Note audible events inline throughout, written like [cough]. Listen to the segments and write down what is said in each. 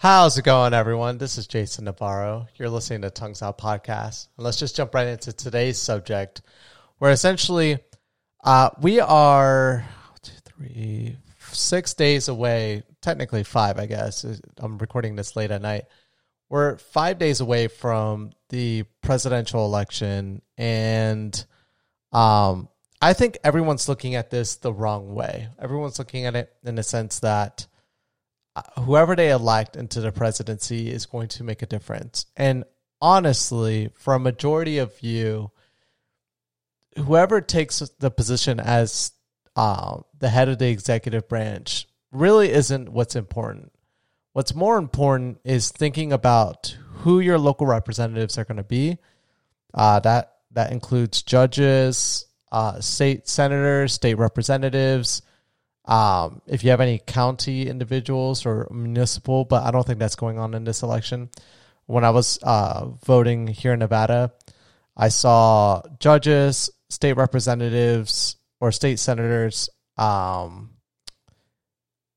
How's it going, everyone? This is Jason Navarro. You're listening to Tongues Out Podcast. And let's just jump right into today's subject, where essentially uh, we are two, three, six days away, technically five, I guess. I'm recording this late at night. We're five days away from the presidential election, and um, I think everyone's looking at this the wrong way. Everyone's looking at it in the sense that whoever they elect into the presidency is going to make a difference. And honestly, for a majority of you, whoever takes the position as uh, the head of the executive branch really isn't what's important. What's more important is thinking about who your local representatives are going to be. Uh, that that includes judges, uh, state senators, state representatives, um, if you have any county individuals or municipal, but I don't think that's going on in this election. When I was uh, voting here in Nevada, I saw judges, state representatives, or state senators, um,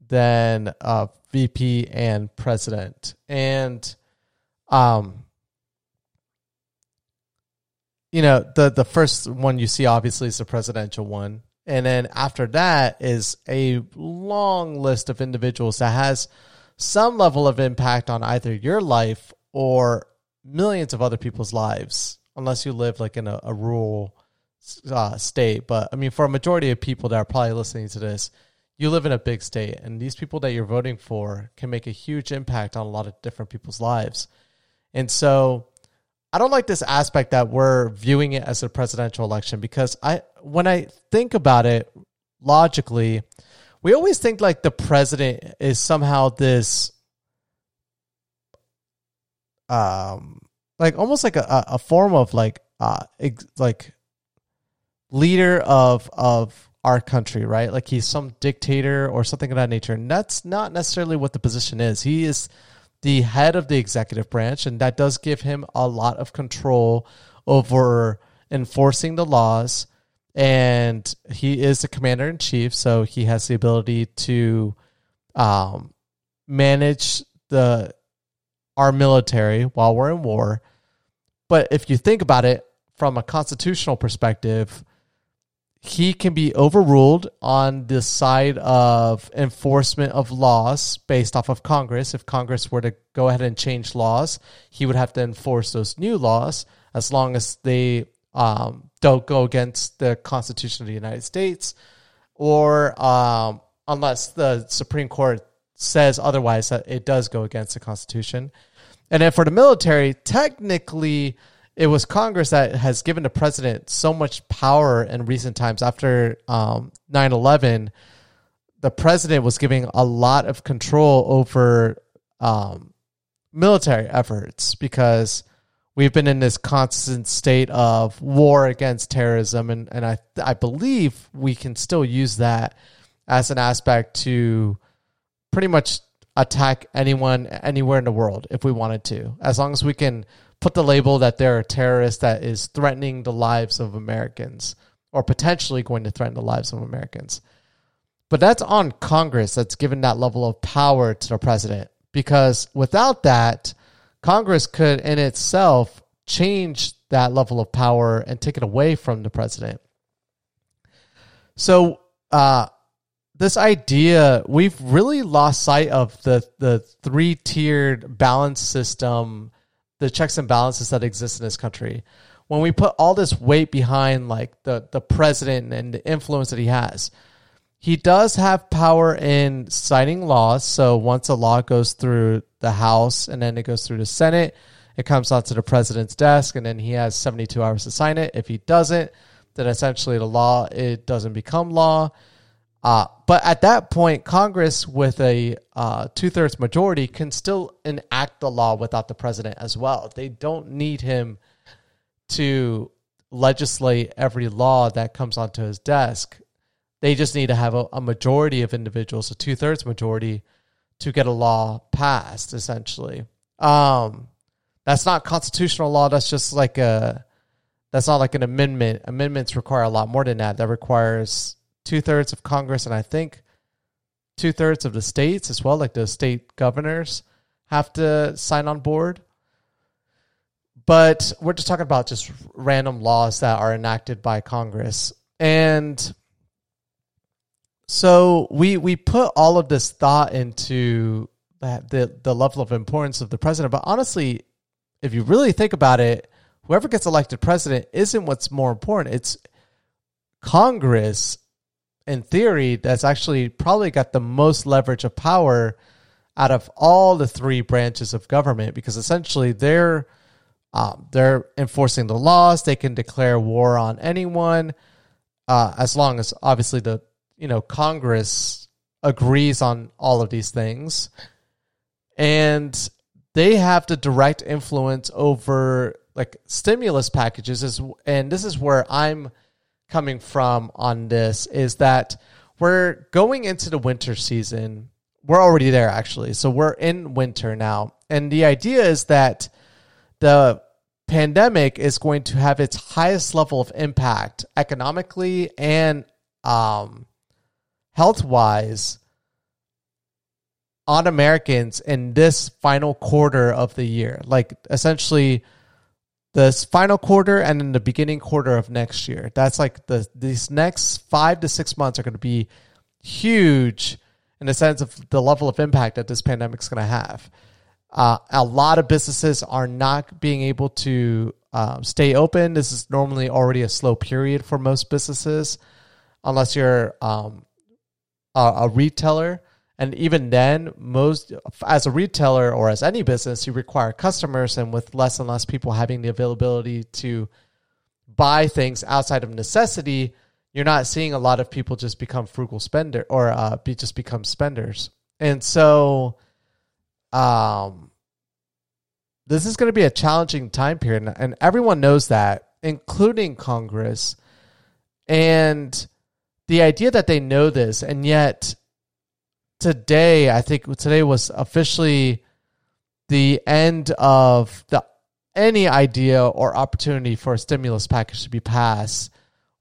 then uh, VP and president. And, um, you know, the, the first one you see obviously is the presidential one. And then after that is a long list of individuals that has some level of impact on either your life or millions of other people's lives, unless you live like in a, a rural uh, state. But I mean, for a majority of people that are probably listening to this, you live in a big state, and these people that you're voting for can make a huge impact on a lot of different people's lives. And so I don't like this aspect that we're viewing it as a presidential election because I when I think about it logically, we always think like the president is somehow this um like almost like a, a form of like uh ex- like leader of of our country, right? Like he's some dictator or something of that nature. And that's not necessarily what the position is. He is the head of the executive branch, and that does give him a lot of control over enforcing the laws. And he is the commander in chief, so he has the ability to um, manage the our military while we're in war. But if you think about it from a constitutional perspective, he can be overruled on the side of enforcement of laws based off of Congress. If Congress were to go ahead and change laws, he would have to enforce those new laws as long as they um, don't go against the Constitution of the United States or um, unless the Supreme Court says otherwise that it does go against the Constitution. And then for the military, technically, it was Congress that has given the president so much power in recent times. After um, 9-11, the president was giving a lot of control over um, military efforts because we've been in this constant state of war against terrorism, and, and I I believe we can still use that as an aspect to pretty much attack anyone anywhere in the world if we wanted to, as long as we can put the label that they're a terrorist that is threatening the lives of Americans or potentially going to threaten the lives of Americans. But that's on Congress that's given that level of power to the president because without that, Congress could in itself change that level of power and take it away from the president. So, uh, this idea we've really lost sight of the the three tiered balance system the checks and balances that exist in this country. When we put all this weight behind like the the president and the influence that he has, he does have power in signing laws. So once a law goes through the House and then it goes through the Senate, it comes onto the president's desk, and then he has seventy two hours to sign it. If he doesn't, then essentially the law it doesn't become law. Uh, but at that point, Congress, with a uh, two thirds majority, can still enact the law without the president as well. They don't need him to legislate every law that comes onto his desk. They just need to have a, a majority of individuals, a two thirds majority, to get a law passed. Essentially, um, that's not constitutional law. That's just like a that's not like an amendment. Amendments require a lot more than that. That requires two thirds of Congress, and I think two thirds of the states as well, like the state governors, have to sign on board. But we're just talking about just random laws that are enacted by Congress. And so we we put all of this thought into that the the level of importance of the president. But honestly, if you really think about it, whoever gets elected president isn't what's more important. It's Congress, in theory, that's actually probably got the most leverage of power out of all the three branches of government because essentially they're um, they're enforcing the laws. They can declare war on anyone, uh, as long as obviously the you know Congress agrees on all of these things, and they have the direct influence over like stimulus packages. Is and this is where I'm coming from on this is that we're going into the winter season. We're already there actually, so we're in winter now, and the idea is that the pandemic is going to have its highest level of impact economically and um, health wise on Americans in this final quarter of the year. Like essentially this final quarter and in the beginning quarter of next year. That's like the these next five to six months are going to be huge in the sense of the level of impact that this pandemic is going to have. Uh, a lot of businesses are not being able to uh, stay open. This is normally already a slow period for most businesses, unless you're um, a, a retailer. And even then, most as a retailer or as any business, you require customers, and with less and less people having the availability to buy things outside of necessity, you're not seeing a lot of people just become frugal spender or uh, be just become spenders. And so um, this is going to be a challenging time period, and everyone knows that, including Congress. And the idea that they know this, and yet today, I think today was officially the end of the any idea or opportunity for a stimulus package to be passed,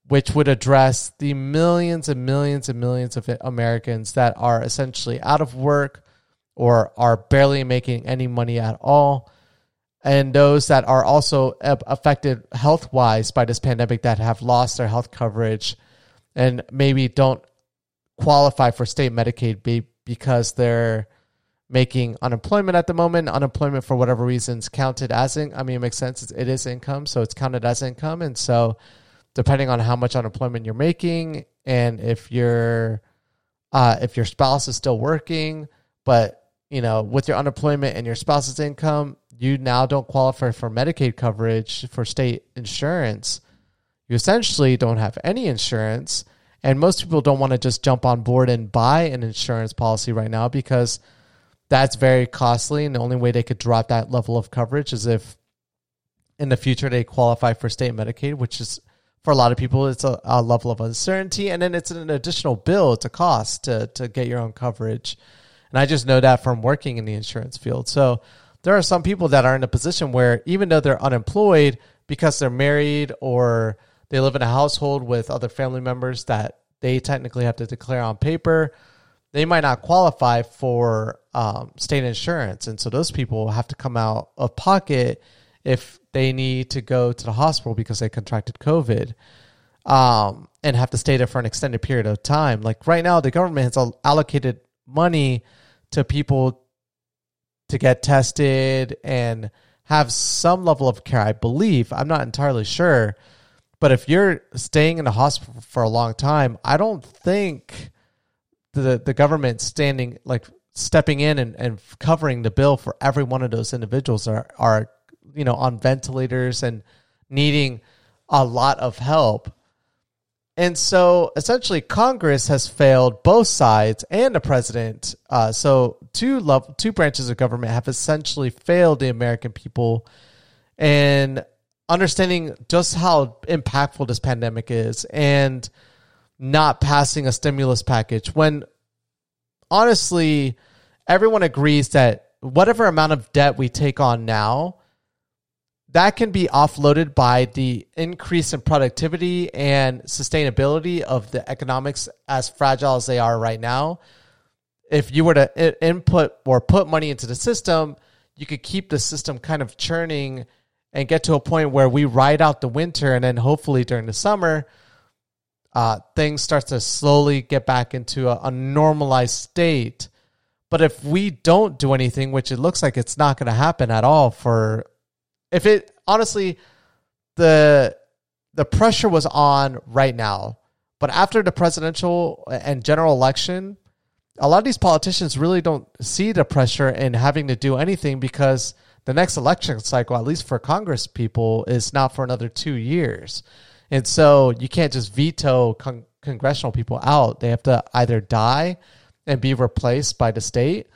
which would address the millions and millions and millions of Americans that are essentially out of work or are barely making any money at all. And those that are also affected health wise by this pandemic that have lost their health coverage and maybe don't qualify for state Medicaid because they're making unemployment at the moment. Unemployment, for whatever reasons, counted as in, I mean, it makes sense. It's, it is income, so it's counted as income. And so, depending on how much unemployment you're making, and if your uh, if your spouse is still working, but you know, with your unemployment and your spouse's income, you now don't qualify for Medicaid coverage for state insurance. You essentially don't have any insurance. And most people don't want to just jump on board and buy an insurance policy right now because that's very costly. And the only way they could drop that level of coverage is if in the future they qualify for state Medicaid, which is for a lot of people, it's a, a level of uncertainty. And then it's an additional bill, it's a cost to, to get your own coverage. And I just know that from working in the insurance field. So there are some people that are in a position where even though they're unemployed because they're married or they live in a household with other family members that they technically have to declare on paper, they might not qualify for um, state insurance. And so those people have to come out of pocket if they need to go to the hospital because they contracted COVID um, and have to stay there for an extended period of time. Like right now, the government has allocated money to people to get tested and have some level of care. I believe I'm not entirely sure, but if you're staying in a hospital for a long time, I don't think the the government standing like stepping in and, and covering the bill for every one of those individuals are are you know on ventilators and needing a lot of help and so essentially, Congress has failed both sides and the president. Uh, so two love, two branches of government have essentially failed the American people, and understanding just how impactful this pandemic is, and not passing a stimulus package when honestly everyone agrees that whatever amount of debt we take on now that can be offloaded by the increase in productivity and sustainability of the economics as fragile as they are right now. If you were to input or put money into the system, you could keep the system kind of churning and get to a point where we ride out the winter and then hopefully during the summer, uh, things start to slowly get back into a, a normalized state. But if we don't do anything, which it looks like it's not going to happen at all for if it honestly the the pressure was on right now. But after the presidential and general election, a lot of these politicians really don't see the pressure in having to do anything because the next election cycle, at least for Congress people, is not for another two years. And so you can't just veto con- congressional people out. They have to either die and be replaced by the state,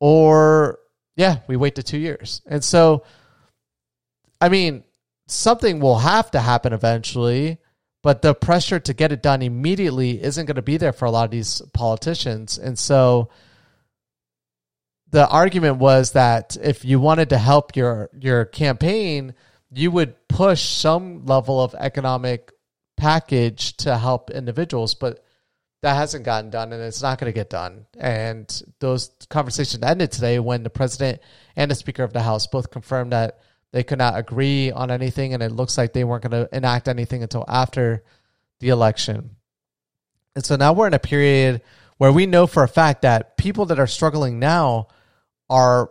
or yeah, we wait to two years. And so, I mean, something will have to happen eventually, but the pressure to get it done immediately isn't going to be there for a lot of these politicians. And so the argument was that if you wanted to help your your campaign, you would push some level of economic package to help individuals, but that hasn't gotten done and it's not going to get done. And those conversations ended today when the president and the speaker of the house both confirmed that they could not agree on anything and it looks like they weren't going to enact anything until after the election. And so now we're in a period where we know for a fact that people that are struggling now are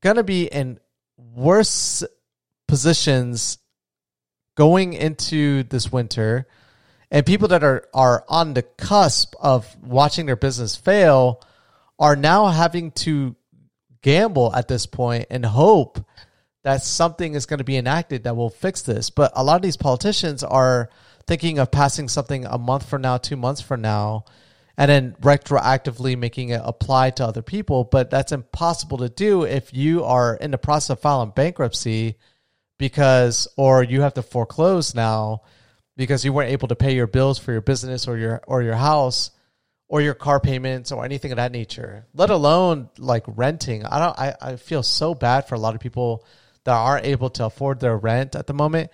going to be in worse positions going into this winter. And people that are are on the cusp of watching their business fail are now having to gamble at this point and hope that something is going to be enacted that will fix this. But a lot of these politicians are thinking of passing something a month from now 2 months from now and then retroactively making it apply to other people. But that's impossible to do if you are in the process of filing bankruptcy because or you have to foreclose now because you weren't able to pay your bills for your business or your or your house or your car payments or anything of that nature let alone like renting. I don't i, I feel so bad for a lot of people that aren't able to afford their rent at the moment.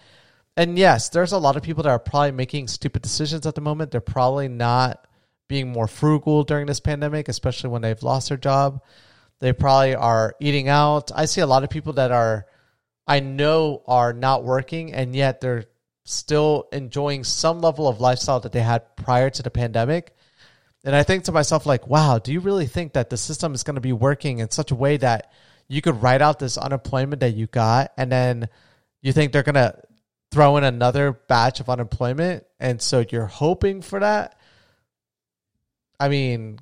And yes there's a lot of people that are probably making stupid decisions at the moment. They're probably not being more frugal during this pandemic especially when they've lost their job they probably are eating out i see a lot of people that are I know are not working and yet they're still enjoying some level of lifestyle that they had prior to the pandemic. And I think to myself, like, wow, do you really think that the system is going to be working in such a way that you could write out this unemployment that you got and then you think they're going to throw in another batch of unemployment? And so you're hoping for that? I mean,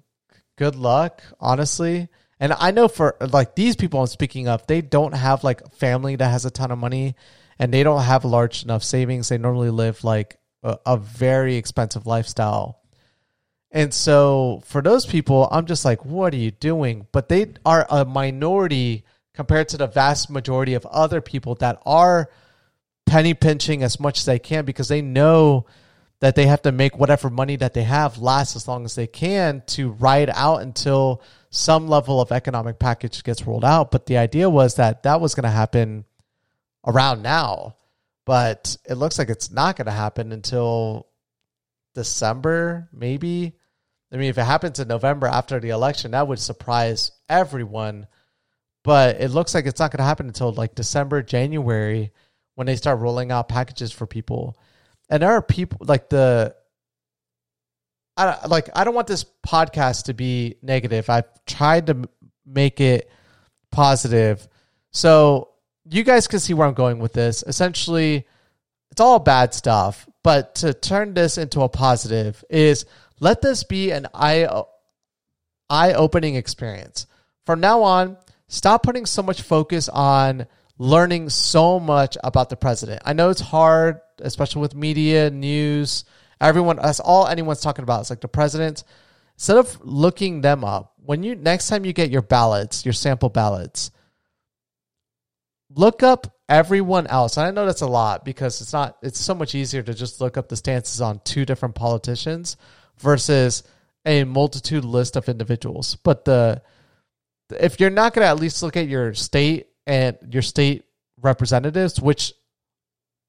good luck, honestly. And I know for like these people I'm speaking of, they don't have like family that has a ton of money and they don't have large enough savings. They normally live like a, a very expensive lifestyle. And so for those people, I'm just like, what are you doing? But they are a minority compared to the vast majority of other people that are penny pinching as much as they can because they know that they have to make whatever money that they have last as long as they can to ride out until some level of economic package gets rolled out. But the idea was that that was going to happen around now, but it looks like it's not going to happen until December, maybe. I mean, if it happens in November after the election, that would surprise everyone. But it looks like it's not going to happen until like December, January when they start rolling out packages for people. And there are people like the I like I don't want this podcast to be negative. I've tried to make it positive. So you guys can see where I'm going with this. Essentially, it's all bad stuff, but to turn this into a positive is let this be an eye eye opening experience. From now on, stop putting so much focus on learning so much about the president. I know it's hard, especially with media, news, everyone that's all anyone's talking about. It's like the president. Instead of looking them up, when you next time you get your ballots, your sample ballots, look up everyone else. And I know that's a lot because it's not it's so much easier to just look up the stances on two different politicians versus a multitude list of individuals. But the if you're not going to at least look at your state and your state representatives, which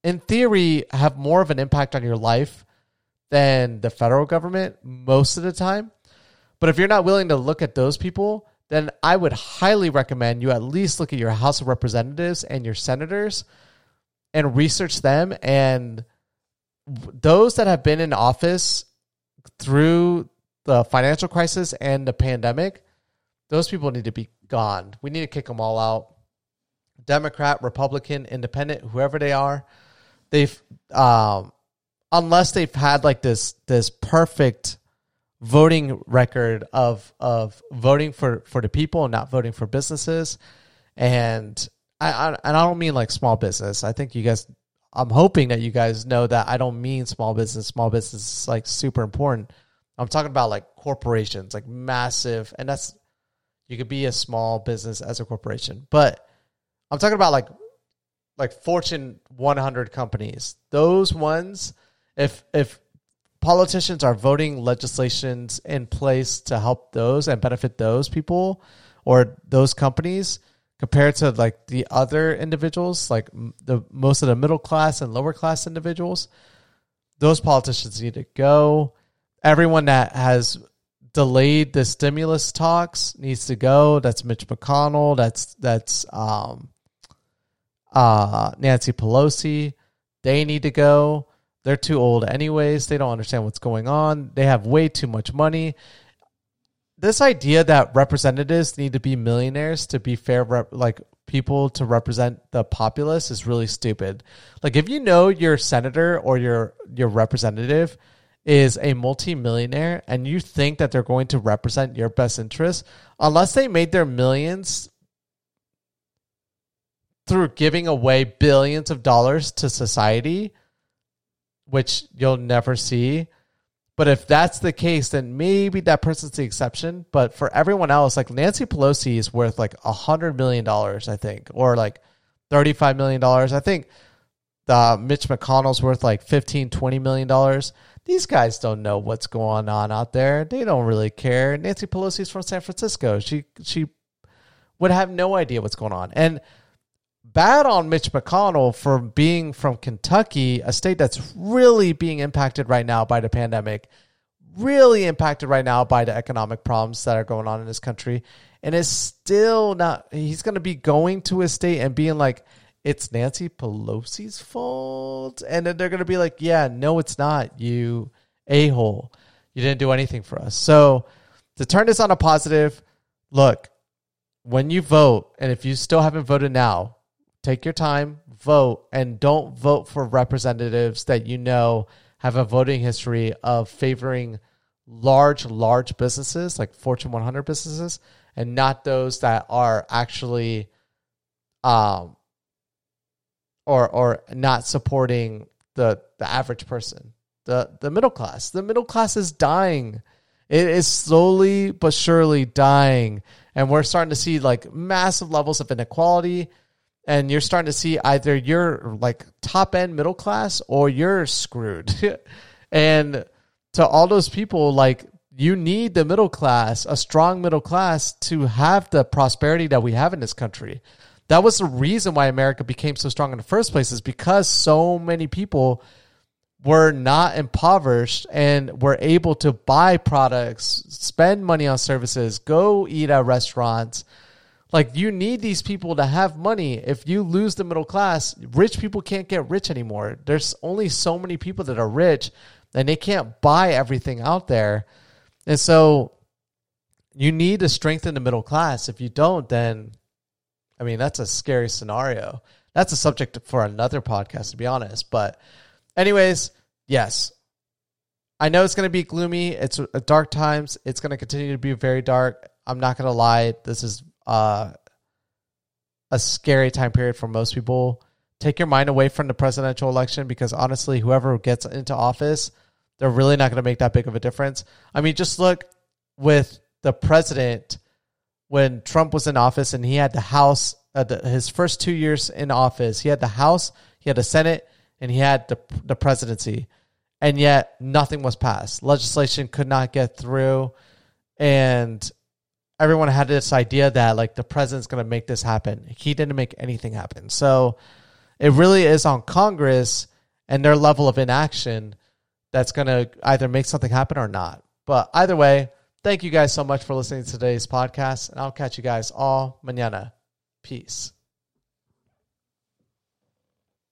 in theory have more of an impact on your life than the federal government most of the time. But if you're not willing to look at those people, then I would highly recommend you at least look at your House of Representatives and your senators and research them. And those that have been in office through the financial crisis and the pandemic, those people need to be gone. We need to kick them all out. Democrat, Republican, Independent, whoever they are, they've um, unless they've had like this this perfect voting record of of voting for for the people and not voting for businesses and I, I and I don't mean like small business. I think you guys I'm hoping that you guys know that I don't mean small business. Small business is like super important. I'm talking about like corporations, like massive and that's you could be a small business as a corporation. But I'm talking about like like Fortune 100 companies. Those ones if if politicians are voting legislations in place to help those and benefit those people or those companies compared to like the other individuals like the most of the middle class and lower class individuals those politicians need to go. Everyone that has delayed the stimulus talks needs to go. That's mitch mcconnell. That's that's um uh nancy pelosi they need to go they're too old anyways. They don't understand what's going on. They have way too much money. This idea that representatives need to be millionaires to be fair, rep- like people to represent the populace, is really stupid. Like if you know your senator or your your representative is a multimillionaire and you think that they're going to represent your best interests, unless they made their millions through giving away billions of dollars to society, which you'll never see. But if that's the case, then maybe that person's the exception. But for everyone else, like Nancy Pelosi is worth like a hundred million dollars, I think, or like thirty-five million dollars. I think the Mitch McConnell's worth like 15, 20 million dollars. These guys don't know what's going on out there. They don't really care. Nancy Pelosi's from San Francisco. She she would have no idea what's going on. And bad on Mitch McConnell for being from Kentucky, a state that's really being impacted right now by the pandemic, really impacted right now by the economic problems that are going on in this country. And is still not, he's going to be going to his state and being like, it's Nancy Pelosi's fault. And then they're going to be like, yeah, no, it's not, you a hole. You didn't do anything for us. So to turn this on a positive, look, when you vote, and if you still haven't voted now, take your time, vote, and don't vote for representatives that you know have a voting history of favoring large, large businesses like Fortune 100 businesses, and not those that are actually, um, or or not supporting the the average person, the the middle class. The middle class is dying. It is slowly but surely dying, and we're starting to see like massive levels of inequality and you're starting to see either you're like top end middle class or you're screwed. [laughs] and to all those people, like you need the middle class, a strong middle class to have the prosperity that we have in this country. That was the reason why America became so strong in the first place, is because so many people were not impoverished and were able to buy products, spend money on services, go eat at restaurants, like you need these people to have money. If you lose the middle class, rich people can't get rich anymore. There's only so many people that are rich and they can't buy everything out there. And so you need to strengthen the middle class. If you don't, then I mean that's a scary scenario. That's a subject for another podcast to be honest. But anyways, yes. I know it's going to be gloomy. It's uh, dark times. It's going to continue to be very dark. I'm not going to lie. This is uh, a scary time period for most people. Take your mind away from the presidential election because honestly, whoever gets into office, they're really not going to make that big of a difference. I mean, just look with the president when Trump was in office and he had the House, uh, the, his first two years in office, he had the House, he had the Senate, and he had the, the presidency. And yet nothing was passed. Legislation could not get through. And everyone had this idea that like the president's going to make this happen. He didn't make anything happen. So it really is on Congress and their level of inaction that's going to either make something happen or not. But either way, thank you guys so much for listening to today's podcast, and I'll catch you guys all mañana. Peace.